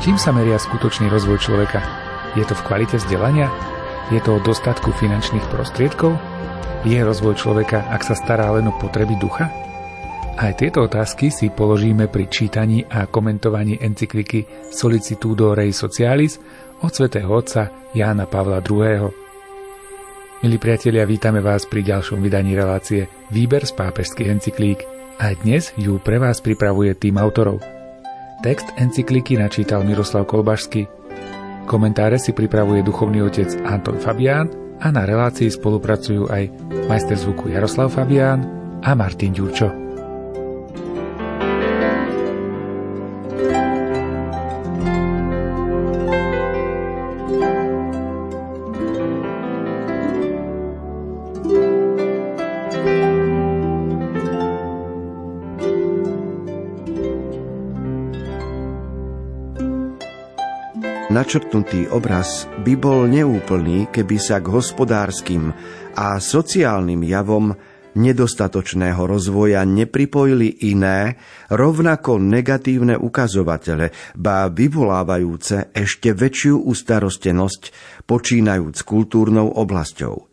Čím sa meria skutočný rozvoj človeka? Je to v kvalite vzdelania? Je to o dostatku finančných prostriedkov? Je rozvoj človeka, ak sa stará len o potreby ducha? Aj tieto otázky si položíme pri čítaní a komentovaní encykliky Solicitudo Rei Socialis od svätého otca Jána Pavla II. Milí priatelia, vítame vás pri ďalšom vydaní relácie Výber z pápežských encyklík. A dnes ju pre vás pripravuje tým autorov – Text encykliky načítal Miroslav Kolbašsky. Komentáre si pripravuje duchovný otec Anton Fabián a na relácii spolupracujú aj majster zvuku Jaroslav Fabián a Martin Ďurčo. Načrtnutý obraz by bol neúplný, keby sa k hospodárskym a sociálnym javom nedostatočného rozvoja nepripojili iné, rovnako negatívne ukazovatele, ba vyvolávajúce ešte väčšiu ustarostenosť, počínajúc kultúrnou oblasťou.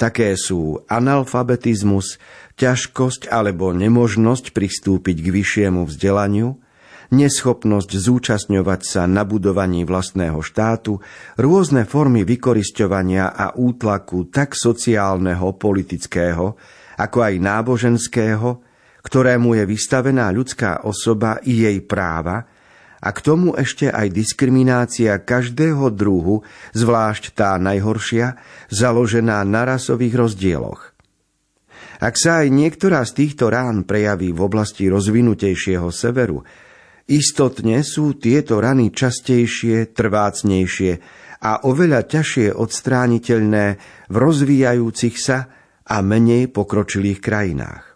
Také sú analfabetizmus, ťažkosť alebo nemožnosť pristúpiť k vyššiemu vzdelaniu – neschopnosť zúčastňovať sa na budovaní vlastného štátu, rôzne formy vykorisťovania a útlaku tak sociálneho, politického, ako aj náboženského, ktorému je vystavená ľudská osoba i jej práva, a k tomu ešte aj diskriminácia každého druhu, zvlášť tá najhoršia, založená na rasových rozdieloch. Ak sa aj niektorá z týchto rán prejaví v oblasti rozvinutejšieho severu, Istotne sú tieto rany častejšie, trvácnejšie a oveľa ťažšie odstrániteľné v rozvíjajúcich sa a menej pokročilých krajinách.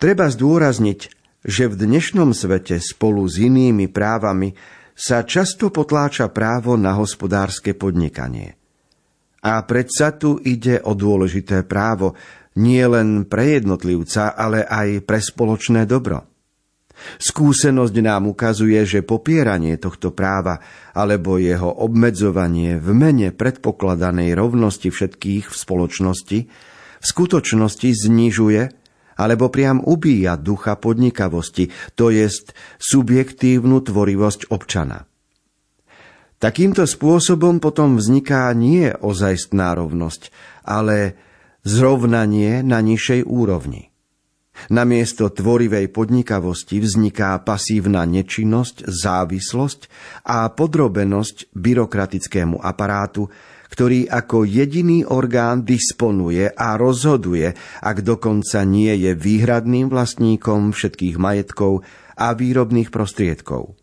Treba zdôrazniť, že v dnešnom svete spolu s inými právami sa často potláča právo na hospodárske podnikanie. A predsa tu ide o dôležité právo nie len pre jednotlivca, ale aj pre spoločné dobro. Skúsenosť nám ukazuje, že popieranie tohto práva alebo jeho obmedzovanie v mene predpokladanej rovnosti všetkých v spoločnosti v skutočnosti znižuje alebo priam ubíja ducha podnikavosti, to jest subjektívnu tvorivosť občana. Takýmto spôsobom potom vzniká nie ozajstná rovnosť, ale zrovnanie na nižšej úrovni. Namiesto tvorivej podnikavosti vzniká pasívna nečinnosť, závislosť a podrobenosť byrokratickému aparátu, ktorý ako jediný orgán disponuje a rozhoduje, ak dokonca nie je výhradným vlastníkom všetkých majetkov a výrobných prostriedkov.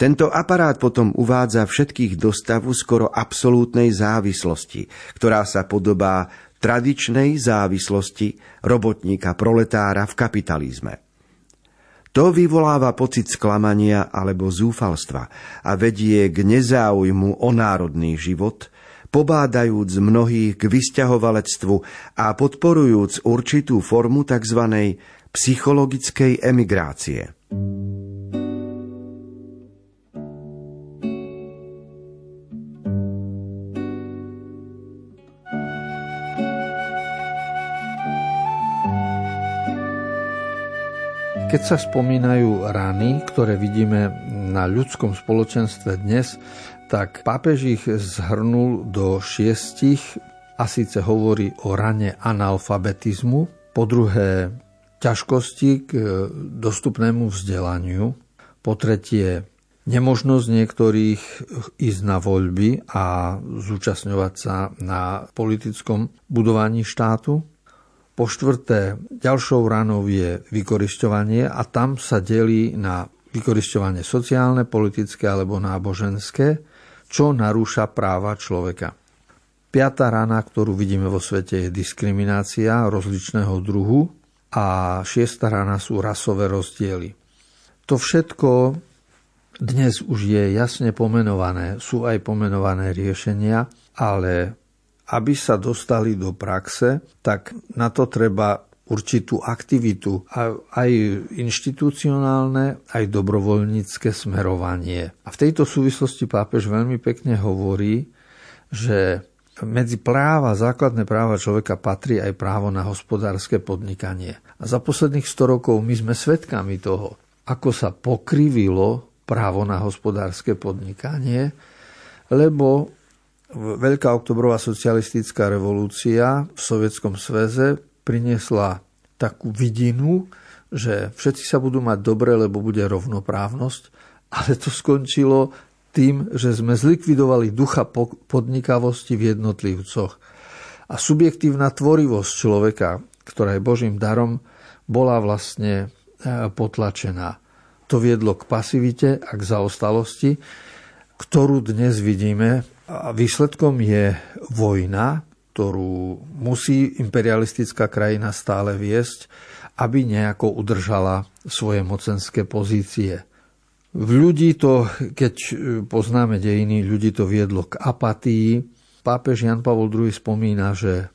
Tento aparát potom uvádza všetkých do stavu skoro absolútnej závislosti, ktorá sa podobá tradičnej závislosti robotníka proletára v kapitalizme. To vyvoláva pocit sklamania alebo zúfalstva a vedie k nezáujmu o národný život, pobádajúc mnohých k vysťahovalectvu a podporujúc určitú formu tzv. psychologickej emigrácie. Keď sa spomínajú rany, ktoré vidíme na ľudskom spoločenstve dnes, tak pápež ich zhrnul do šiestich a síce hovorí o rane analfabetizmu, po druhé ťažkosti k dostupnému vzdelaniu, po tretie nemožnosť niektorých ísť na voľby a zúčastňovať sa na politickom budovaní štátu, po štvrté, ďalšou ranou je vykorisťovanie a tam sa delí na vykorisťovanie sociálne, politické alebo náboženské, čo narúša práva človeka. Piatá rana, ktorú vidíme vo svete, je diskriminácia rozličného druhu a šiesta rana sú rasové rozdiely. To všetko dnes už je jasne pomenované, sú aj pomenované riešenia, ale aby sa dostali do praxe, tak na to treba určitú aktivitu, aj inštitucionálne, aj dobrovoľnícke smerovanie. A v tejto súvislosti pápež veľmi pekne hovorí, že medzi práva, základné práva človeka patrí aj právo na hospodárske podnikanie. A za posledných 100 rokov my sme svedkami toho, ako sa pokrivilo právo na hospodárske podnikanie, lebo Veľká oktobrová socialistická revolúcia v Sovietskom sveze priniesla takú vidinu, že všetci sa budú mať dobre, lebo bude rovnoprávnosť, ale to skončilo tým, že sme zlikvidovali ducha podnikavosti v jednotlivcoch. A subjektívna tvorivosť človeka, ktorá je Božím darom, bola vlastne e, potlačená. To viedlo k pasivite a k zaostalosti, ktorú dnes vidíme a výsledkom je vojna, ktorú musí imperialistická krajina stále viesť, aby nejako udržala svoje mocenské pozície. V ľudí to, keď poznáme dejiny, ľudí to viedlo k apatii. Pápež Jan Pavol II spomína, že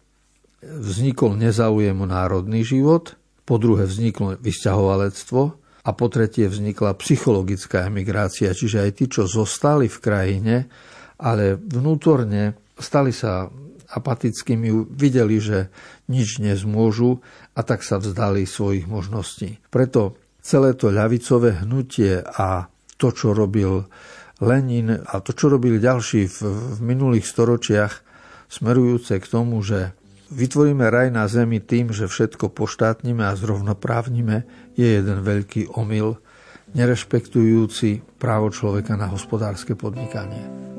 vznikol nezáujem o národný život, po druhé vzniklo vysťahovalectvo a po tretie vznikla psychologická emigrácia, čiže aj tí, čo zostali v krajine, ale vnútorne stali sa apatickými, videli, že nič nezmôžu a tak sa vzdali svojich možností. Preto celé to ľavicové hnutie a to, čo robil Lenin a to, čo robili ďalší v, v minulých storočiach, smerujúce k tomu, že vytvoríme raj na zemi tým, že všetko poštátnime a zrovnoprávnime, je jeden veľký omyl, nerešpektujúci právo človeka na hospodárske podnikanie.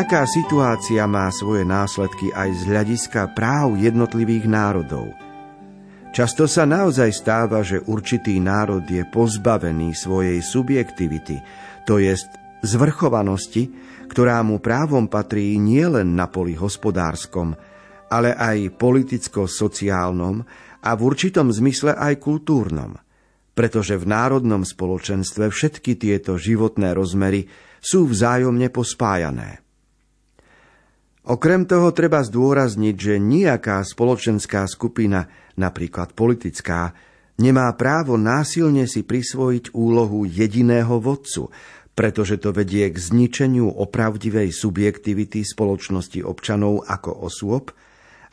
Taká situácia má svoje následky aj z hľadiska práv jednotlivých národov. Často sa naozaj stáva, že určitý národ je pozbavený svojej subjektivity, to jest zvrchovanosti, ktorá mu právom patrí nielen na poli hospodárskom, ale aj politicko-sociálnom a v určitom zmysle aj kultúrnom. Pretože v národnom spoločenstve všetky tieto životné rozmery sú vzájomne pospájané. Okrem toho treba zdôrazniť, že nejaká spoločenská skupina, napríklad politická, nemá právo násilne si prisvojiť úlohu jediného vodcu, pretože to vedie k zničeniu opravdivej subjektivity spoločnosti občanov ako osôb,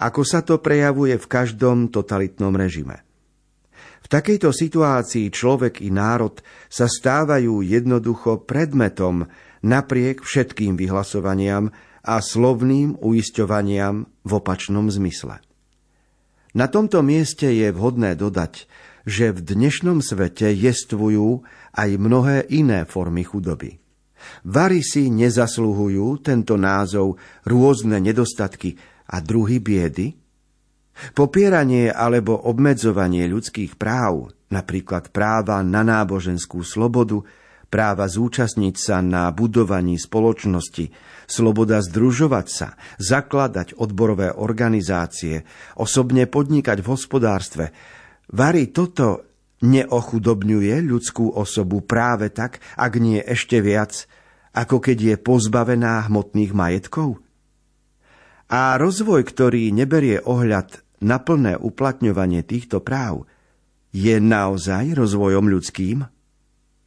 ako sa to prejavuje v každom totalitnom režime. V takejto situácii človek i národ sa stávajú jednoducho predmetom napriek všetkým vyhlasovaniam a slovným uisťovaniam v opačnom zmysle. Na tomto mieste je vhodné dodať, že v dnešnom svete jestvujú aj mnohé iné formy chudoby. Vary nezasluhujú tento názov rôzne nedostatky a druhy biedy, Popieranie alebo obmedzovanie ľudských práv, napríklad práva na náboženskú slobodu, práva zúčastniť sa na budovaní spoločnosti, sloboda združovať sa, zakladať odborové organizácie, osobne podnikať v hospodárstve. Vary toto neochudobňuje ľudskú osobu práve tak, ak nie ešte viac, ako keď je pozbavená hmotných majetkov? A rozvoj, ktorý neberie ohľad na plné uplatňovanie týchto práv je naozaj rozvojom ľudským?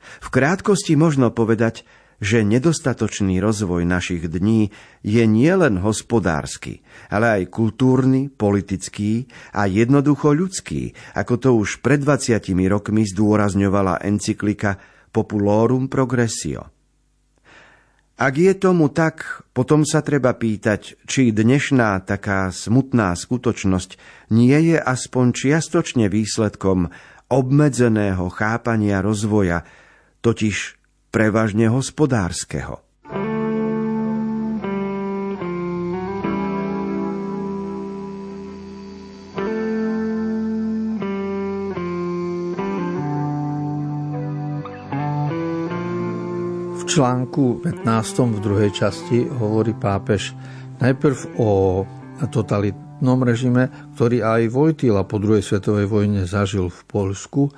V krátkosti možno povedať, že nedostatočný rozvoj našich dní je nielen hospodársky, ale aj kultúrny, politický a jednoducho ľudský, ako to už pred 20 rokmi zdôrazňovala encyklika Populorum Progressio. Ak je tomu tak, potom sa treba pýtať, či dnešná taká smutná skutočnosť nie je aspoň čiastočne výsledkom obmedzeného chápania rozvoja, totiž prevažne hospodárskeho. článku 15. v druhej časti hovorí pápež najprv o totalitnom režime, ktorý aj Vojtila po druhej svetovej vojne zažil v Polsku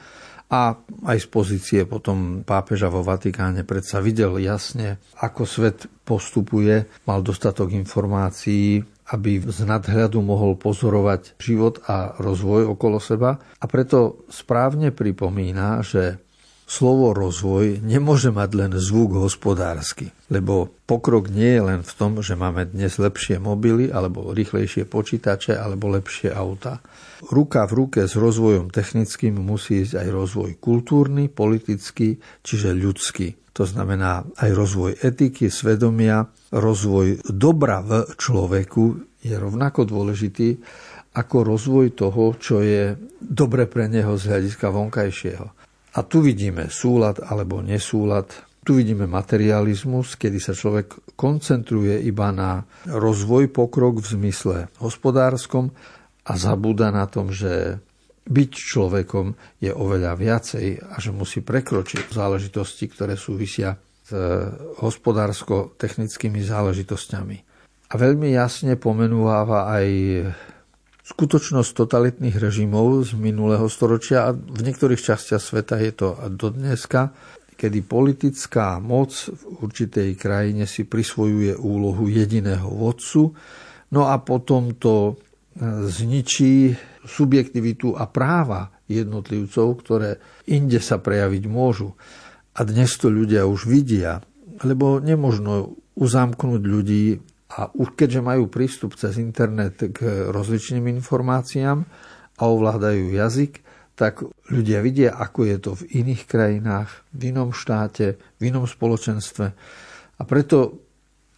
a aj z pozície potom pápeža vo Vatikáne predsa videl jasne, ako svet postupuje, mal dostatok informácií, aby z nadhľadu mohol pozorovať život a rozvoj okolo seba. A preto správne pripomína, že slovo rozvoj nemôže mať len zvuk hospodársky, lebo pokrok nie je len v tom, že máme dnes lepšie mobily, alebo rýchlejšie počítače, alebo lepšie auta. Ruka v ruke s rozvojom technickým musí ísť aj rozvoj kultúrny, politický, čiže ľudský. To znamená aj rozvoj etiky, svedomia, rozvoj dobra v človeku je rovnako dôležitý ako rozvoj toho, čo je dobre pre neho z hľadiska vonkajšieho. A tu vidíme súlad alebo nesúlad. Tu vidíme materializmus, kedy sa človek koncentruje iba na rozvoj, pokrok v zmysle hospodárskom a zabúda na tom, že byť človekom je oveľa viacej a že musí prekročiť záležitosti, ktoré súvisia s hospodársko-technickými záležitosťami. A veľmi jasne pomenúva aj skutočnosť totalitných režimov z minulého storočia a v niektorých častiach sveta je to do dneska, kedy politická moc v určitej krajine si prisvojuje úlohu jediného vodcu, no a potom to e, zničí subjektivitu a práva jednotlivcov, ktoré inde sa prejaviť môžu. A dnes to ľudia už vidia, lebo nemožno uzamknúť ľudí a už keďže majú prístup cez internet k rozličným informáciám a ovládajú jazyk, tak ľudia vidia, ako je to v iných krajinách, v inom štáte, v inom spoločenstve. A preto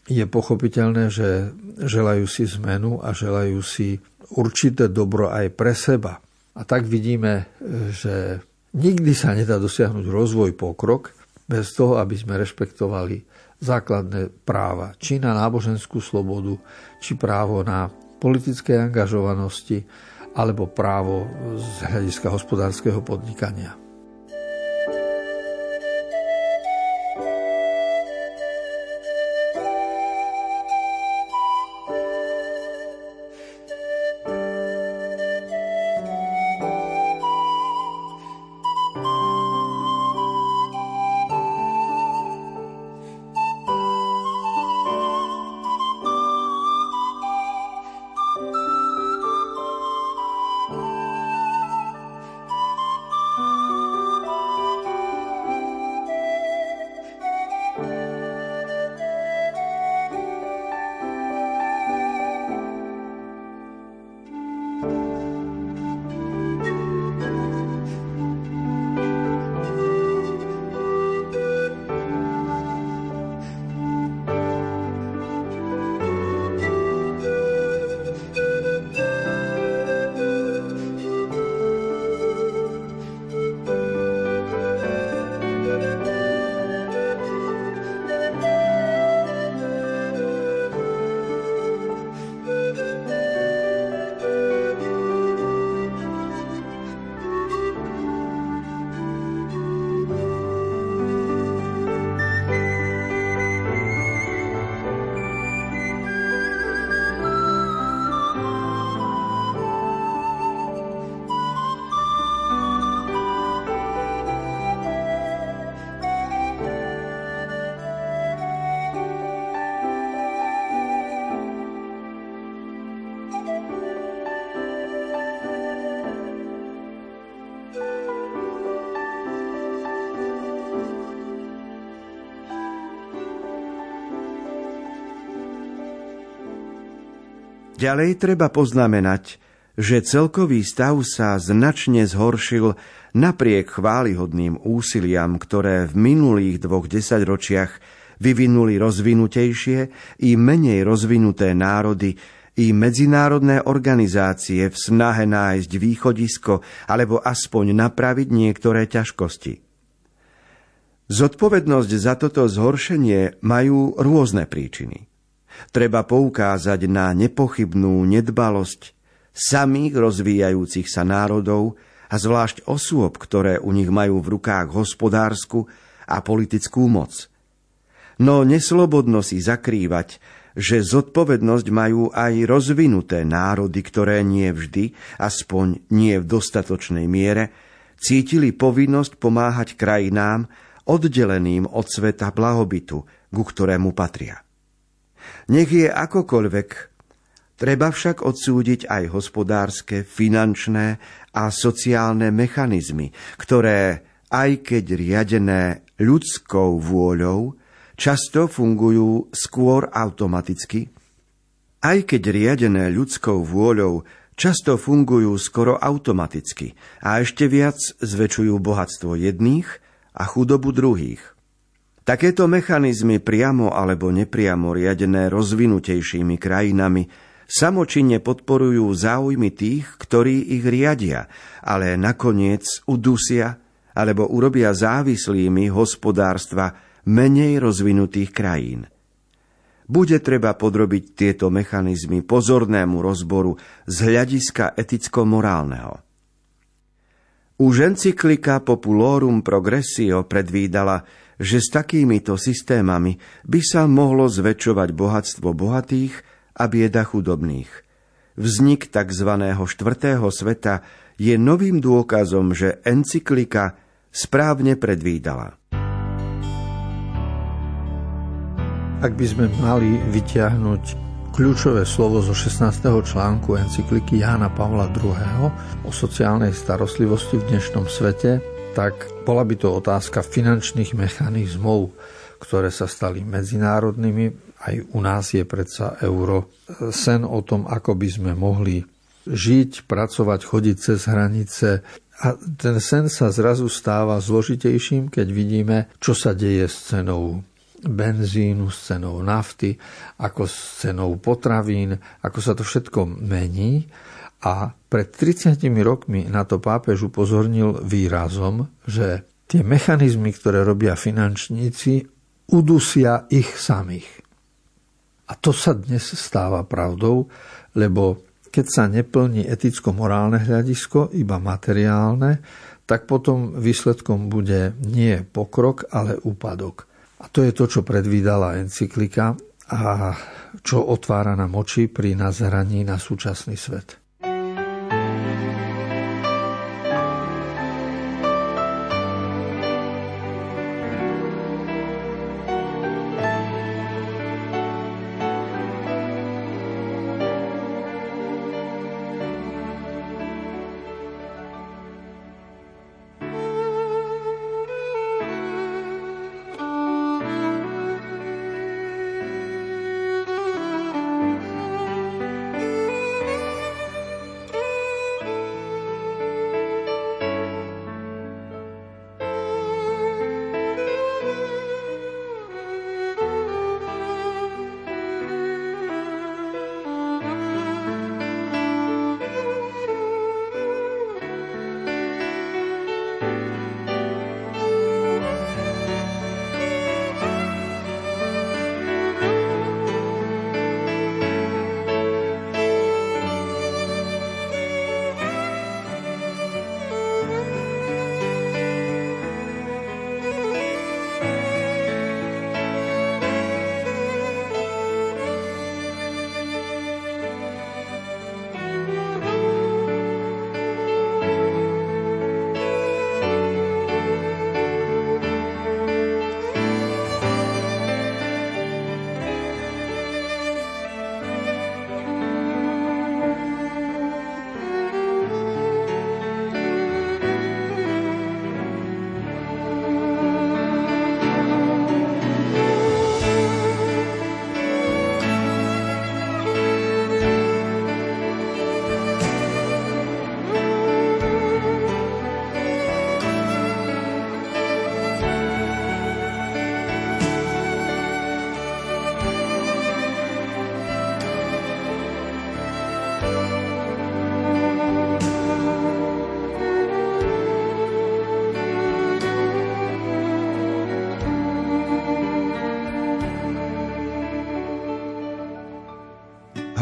je pochopiteľné, že želajú si zmenu a želajú si určité dobro aj pre seba. A tak vidíme, že nikdy sa nedá dosiahnuť rozvoj, pokrok bez toho, aby sme rešpektovali základné práva, či na náboženskú slobodu, či právo na politické angažovanosti, alebo právo z hľadiska hospodárskeho podnikania. Ďalej treba poznamenať, že celkový stav sa značne zhoršil napriek chválihodným úsiliam, ktoré v minulých dvoch desaťročiach vyvinuli rozvinutejšie i menej rozvinuté národy i medzinárodné organizácie v snahe nájsť východisko alebo aspoň napraviť niektoré ťažkosti. Zodpovednosť za toto zhoršenie majú rôzne príčiny. Treba poukázať na nepochybnú nedbalosť samých rozvíjajúcich sa národov a zvlášť osôb, ktoré u nich majú v rukách hospodársku a politickú moc. No neslobodno si zakrývať, že zodpovednosť majú aj rozvinuté národy, ktoré nie vždy, aspoň nie v dostatočnej miere, cítili povinnosť pomáhať krajinám oddeleným od sveta blahobytu, ku ktorému patria. Nech je akokoľvek, treba však odsúdiť aj hospodárske, finančné a sociálne mechanizmy, ktoré, aj keď riadené ľudskou vôľou, často fungujú skôr automaticky, aj keď riadené ľudskou vôľou často fungujú skoro automaticky a ešte viac zväčšujú bohatstvo jedných a chudobu druhých. Takéto mechanizmy priamo alebo nepriamo riadené rozvinutejšími krajinami samočinne podporujú záujmy tých, ktorí ich riadia, ale nakoniec udusia alebo urobia závislými hospodárstva menej rozvinutých krajín. Bude treba podrobiť tieto mechanizmy pozornému rozboru z hľadiska eticko-morálneho. Už encyklika Populorum Progressio predvídala, že s takýmito systémami by sa mohlo zväčšovať bohatstvo bohatých a bieda chudobných. Vznik tzv. štvrtého sveta je novým dôkazom, že encyklika správne predvídala. Ak by sme mali vyťahnuť kľúčové slovo zo 16. článku encykliky Jána Pavla II. o sociálnej starostlivosti v dnešnom svete, tak bola by to otázka finančných mechanizmov, ktoré sa stali medzinárodnými. Aj u nás je predsa euro. Sen o tom, ako by sme mohli žiť, pracovať, chodiť cez hranice. A ten sen sa zrazu stáva zložitejším, keď vidíme, čo sa deje s cenou benzínu, s cenou nafty, ako s cenou potravín, ako sa to všetko mení. A pred 30 rokmi na to pápež upozornil výrazom, že tie mechanizmy, ktoré robia finančníci, udusia ich samých. A to sa dnes stáva pravdou, lebo keď sa neplní eticko-morálne hľadisko, iba materiálne, tak potom výsledkom bude nie pokrok, ale úpadok. A to je to, čo predvídala encyklika a čo otvára nám oči pri nazeraní na súčasný svet.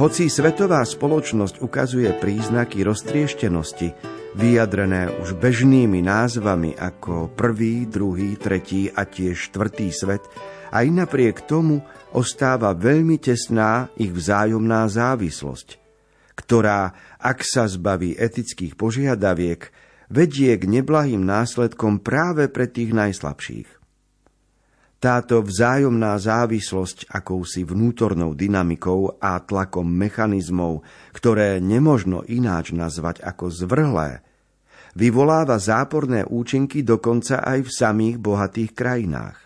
Hoci svetová spoločnosť ukazuje príznaky roztrieštenosti, vyjadrené už bežnými názvami ako prvý, druhý, tretí a tiež štvrtý svet, aj napriek tomu ostáva veľmi tesná ich vzájomná závislosť, ktorá, ak sa zbaví etických požiadaviek, vedie k neblahým následkom práve pre tých najslabších. Táto vzájomná závislosť akousi vnútornou dynamikou a tlakom mechanizmov, ktoré nemožno ináč nazvať ako zvrhlé, vyvoláva záporné účinky dokonca aj v samých bohatých krajinách.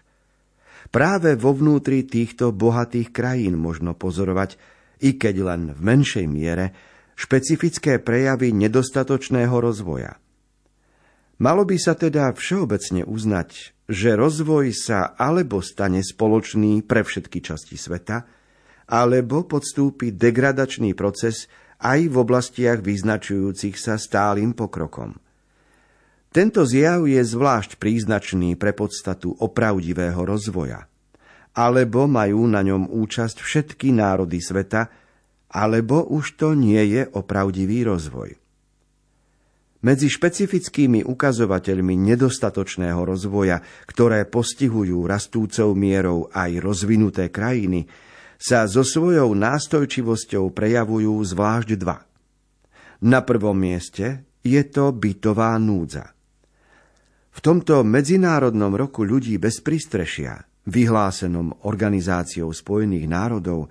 Práve vo vnútri týchto bohatých krajín možno pozorovať, i keď len v menšej miere, špecifické prejavy nedostatočného rozvoja – Malo by sa teda všeobecne uznať, že rozvoj sa alebo stane spoločný pre všetky časti sveta, alebo podstúpi degradačný proces aj v oblastiach vyznačujúcich sa stálym pokrokom. Tento zjav je zvlášť príznačný pre podstatu opravdivého rozvoja. Alebo majú na ňom účasť všetky národy sveta, alebo už to nie je opravdivý rozvoj. Medzi špecifickými ukazovateľmi nedostatočného rozvoja, ktoré postihujú rastúcou mierou aj rozvinuté krajiny, sa so svojou nástojčivosťou prejavujú zvlášť dva. Na prvom mieste je to bytová núdza. V tomto Medzinárodnom roku ľudí bez prístrešia, vyhlásenom Organizáciou spojených národov,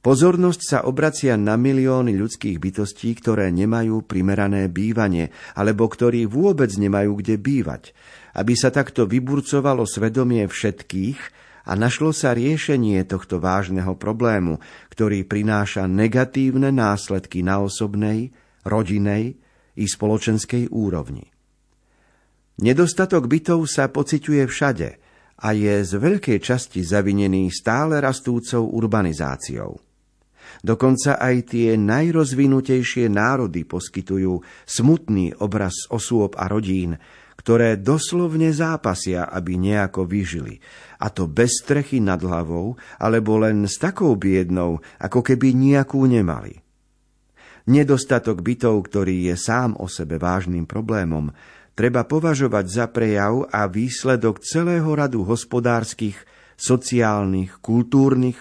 Pozornosť sa obracia na milióny ľudských bytostí, ktoré nemajú primerané bývanie, alebo ktorí vôbec nemajú kde bývať, aby sa takto vyburcovalo svedomie všetkých a našlo sa riešenie tohto vážneho problému, ktorý prináša negatívne následky na osobnej, rodinej i spoločenskej úrovni. Nedostatok bytov sa pociťuje všade a je z veľkej časti zavinený stále rastúcou urbanizáciou. Dokonca aj tie najrozvinutejšie národy poskytujú smutný obraz osôb a rodín, ktoré doslovne zápasia, aby nejako vyžili. A to bez strechy nad hlavou, alebo len s takou biednou, ako keby nejakú nemali. Nedostatok bytov, ktorý je sám o sebe vážnym problémom, treba považovať za prejav a výsledok celého radu hospodárskych, sociálnych, kultúrnych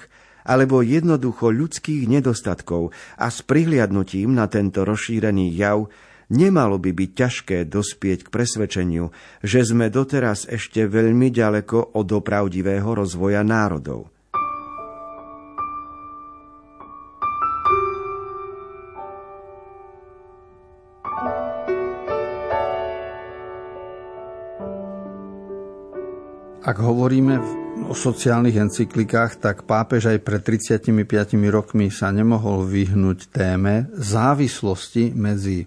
alebo jednoducho ľudských nedostatkov a s prihliadnutím na tento rozšírený jav nemalo by byť ťažké dospieť k presvedčeniu, že sme doteraz ešte veľmi ďaleko od opravdivého rozvoja národov. Ak hovoríme o sociálnych encyklikách, tak pápež aj pred 35 rokmi sa nemohol vyhnúť téme závislosti medzi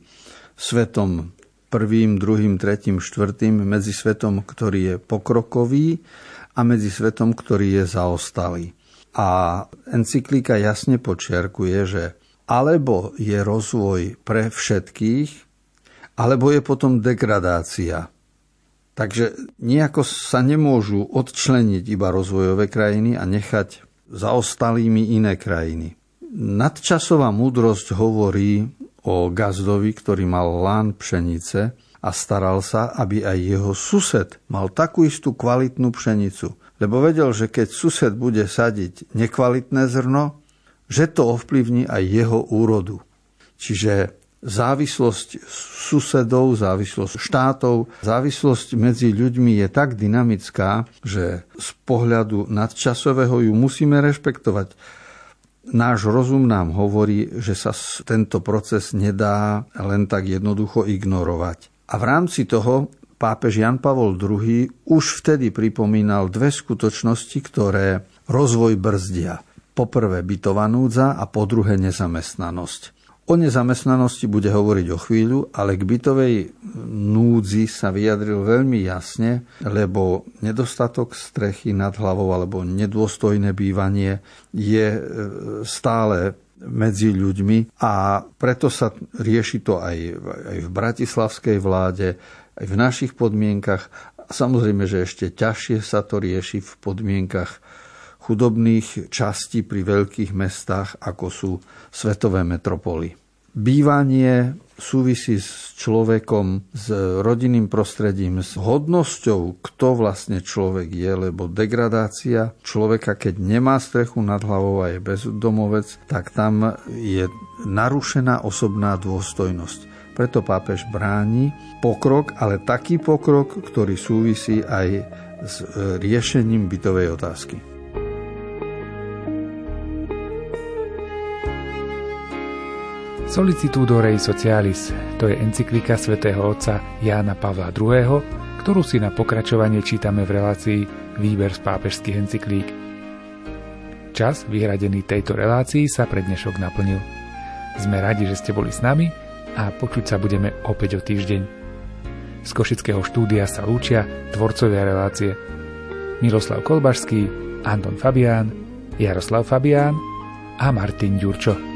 svetom prvým, druhým, tretím, štvrtým, medzi svetom, ktorý je pokrokový a medzi svetom, ktorý je zaostalý. A encyklika jasne počiarkuje, že alebo je rozvoj pre všetkých, alebo je potom degradácia Takže nejako sa nemôžu odčleniť iba rozvojové krajiny a nechať zaostalými iné krajiny. Nadčasová múdrosť hovorí o gazdovi, ktorý mal lán pšenice a staral sa, aby aj jeho sused mal takú istú kvalitnú pšenicu. Lebo vedel, že keď sused bude sadiť nekvalitné zrno, že to ovplyvní aj jeho úrodu. Čiže závislosť susedov, závislosť štátov, závislosť medzi ľuďmi je tak dynamická, že z pohľadu nadčasového ju musíme rešpektovať. Náš rozum nám hovorí, že sa tento proces nedá len tak jednoducho ignorovať. A v rámci toho pápež Jan Pavol II už vtedy pripomínal dve skutočnosti, ktoré rozvoj brzdia. Poprvé bytová núdza a po druhé nezamestnanosť. O nezamestnanosti bude hovoriť o chvíľu, ale k bytovej núdzi sa vyjadril veľmi jasne, lebo nedostatok strechy nad hlavou alebo nedôstojné bývanie je e, stále medzi ľuďmi a preto sa rieši to aj, aj v bratislavskej vláde, aj v našich podmienkach. Samozrejme, že ešte ťažšie sa to rieši v podmienkach chudobných častí pri veľkých mestách, ako sú svetové metropoly. Bývanie súvisí s človekom, s rodinným prostredím, s hodnosťou, kto vlastne človek je, lebo degradácia človeka, keď nemá strechu nad hlavou a je bezdomovec, tak tam je narušená osobná dôstojnosť. Preto pápež bráni pokrok, ale taký pokrok, ktorý súvisí aj s riešením bytovej otázky. Solicitudo Rei Socialis, to je encyklika svätého otca Jána Pavla II., ktorú si na pokračovanie čítame v relácii Výber z pápežských encyklík. Čas vyhradený tejto relácii sa pre dnešok naplnil. Sme radi, že ste boli s nami a počuť sa budeme opäť o týždeň. Z Košického štúdia sa lúčia tvorcovia relácie Miroslav Kolbašský, Anton Fabián, Jaroslav Fabián a Martin Ďurčo.